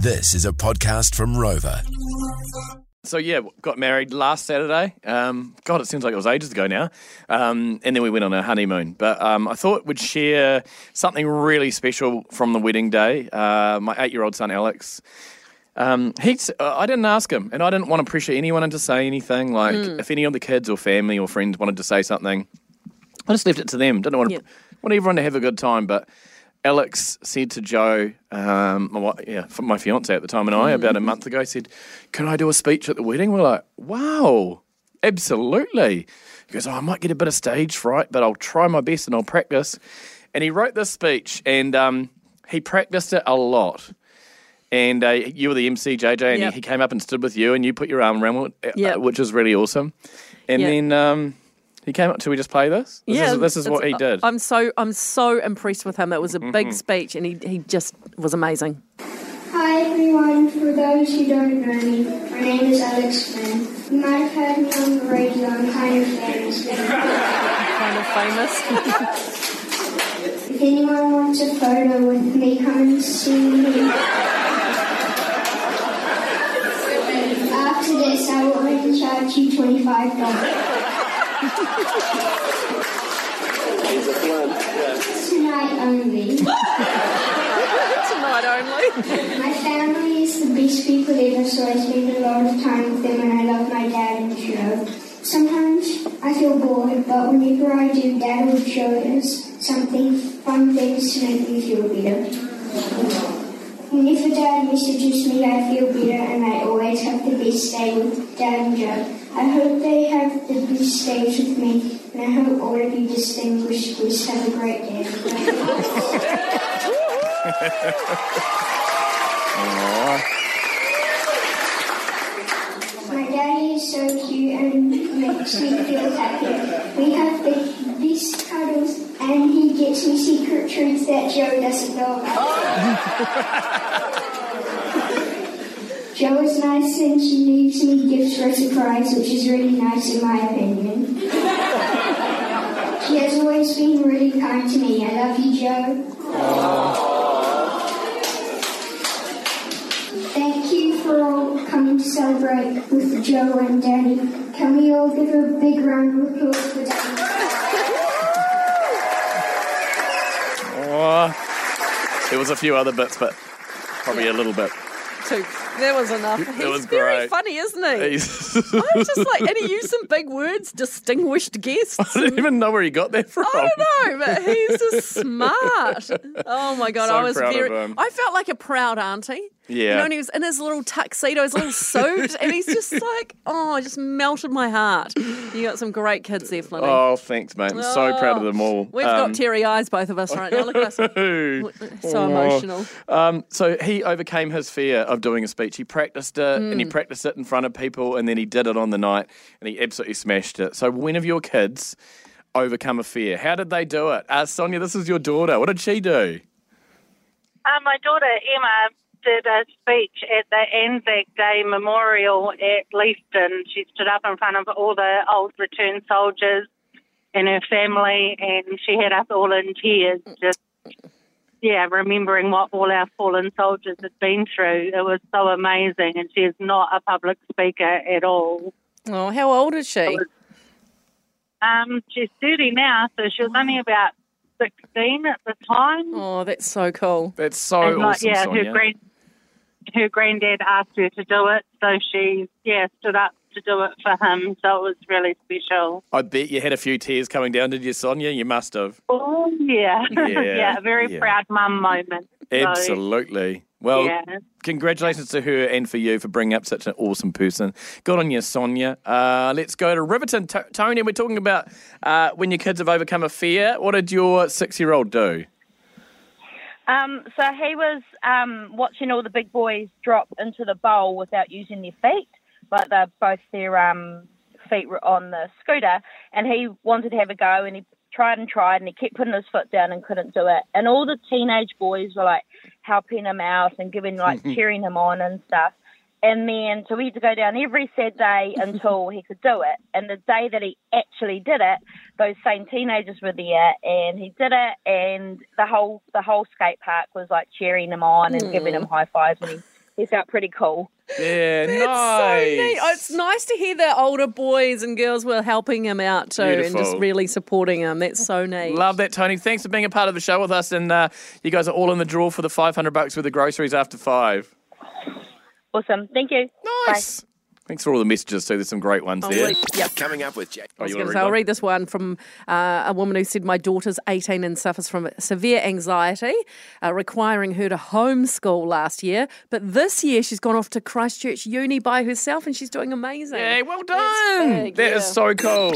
This is a podcast from Rova. So yeah, got married last Saturday. Um, God, it seems like it was ages ago now. Um, and then we went on a honeymoon. But um, I thought we'd share something really special from the wedding day. Uh, my eight-year-old son Alex. Um, he's. Uh, I didn't ask him, and I didn't want to pressure anyone into say anything. Like, if any of the kids or family or friends wanted to say something, I just left it to them. Didn't want Yeah. want everyone to have a good time, but. Alex said to Joe, um, my, yeah, my fiance at the time, and I, about a month ago, said, "Can I do a speech at the wedding?" We're like, "Wow, absolutely." He goes, oh, "I might get a bit of stage fright, but I'll try my best and I'll practice." And he wrote this speech, and um, he practiced it a lot. And uh, you were the MC, JJ, and Yep. he, came up and stood with you, and you put your arm around uh, Yep. which is really awesome. And Yep. then um, he came up to, we just play this? This is, this is what he did. I'm so I'm so impressed with him. It was a Mm-hmm. big speech, and he he just was amazing. Hi everyone, for those who don't know me, my name is Alex Flynn. You might have heard me on the radio, I'm kind of famous now. Kind of famous. If anyone wants a photo with me, come and see me. After this, I will only charge you $25. Tonight only. Tonight only. My family is the best people ever, so I spend a lot of time with them and I love my dad and Joe. Sometimes I feel bored, but whenever I do, dad will show us something fun things to make me feel better. Whenever dad messages me, I feel better and I always have the best day with dad and Joe. I hope they have the best days with me and I hope all of you distinguished guests have a great day. My daddy is so cute and makes me feel happy. We have the best cuddles and he gets me secret truths that Joe doesn't know about. Joe is nice and she leaves me gifts for a surprise, which is really nice in my opinion. She has always been really kind to me. I love you, Joe. Thank you for all coming to celebrate with Joe and Danny. Can we all give a big round of applause for Daddy? Oh, there was a few other bits, but probably a little bit. That was enough. He's was very great. funny, isn't he? He's- I was just like, and he used some big words, distinguished guests. I didn't even know where he got that from. I don't know, but he's just smart. Oh my god, So I was proud of very. him. I felt like a proud auntie. You Yeah. know, and he was in his little tuxedo, his little suit, and he's just like, oh, it just melted my heart. You got some great kids there, Flynny. Oh, thanks, mate. I'm so proud of them all. We've Um, got teary eyes, both of us, right now. Look at us. So Oh. emotional. Um, so he overcame his fear of doing a speech. He practiced it and he Mm. practiced it in front of people and then he did it on the night and he absolutely smashed it. So when have your kids overcome a fear? How did they do it? Uh, Sonia, this is your daughter. What did she do? Uh, my daughter Emma did a speech at the Anzac Day Memorial at Leafton. She stood up in front of all the old returned soldiers and her family, and she had us all in tears, just yeah, remembering what all our fallen soldiers had been through. It was so amazing, and she is not a public speaker at all. Oh, how old is she? Um, she's 30 now, so she was only about 16 at the time. Oh, that's so cool. That's so and like, awesome, yeah, Sonia. her grand her granddad asked her to do it, so she yeah stood up to do it for him. So it was really special. I bet you had a few tears coming down, did you, Sonia? You must have. Oh yeah, Yeah, a very yeah. proud mum moment. So, Absolutely. Well, yeah. congratulations to her and for you for bringing up such an awesome person. Good on you, Sonia. Uh, let's go to Riverton. T- Tony, we're talking about uh, when your kids have overcome a fear. What did your six year old do? Um, so he was um, watching all the big boys drop into the bowl without using their feet, like they're both their um, feet were on the scooter, and he wanted to have a go, and he tried and tried, and he kept putting his foot down and couldn't do it. And all the teenage boys were like helping him out and giving like cheering him on and stuff. And then, so we had to go down every Saturday until he could do it. And the day that he actually did it, those same teenagers were there, and he did it, and the whole the whole skate park was like cheering him on and giving him high fives, and he he felt pretty cool. Yeah, It's so nice. neat. Oh, it's nice to hear that older boys and girls were helping him out too and just really supporting him. That's so neat. Love that, Tony. Thanks for being a part of the show with us. And uh, you guys are all in the draw for the 500 bucks with the groceries after five. Awesome. Thank you. Bye. Nice. Thanks for all the messages, too. There's some great ones I'll there. read- yep. Coming up with Jack. Oh, I was you gonna wanna say, I'll read this one from uh, a woman who said, My daughter's 18 and suffers from severe anxiety, uh, requiring her to homeschool last year. But this year, she's gone off to Christchurch Uni by herself and she's doing amazing. Yeah, well done. big, That is yeah. so cool.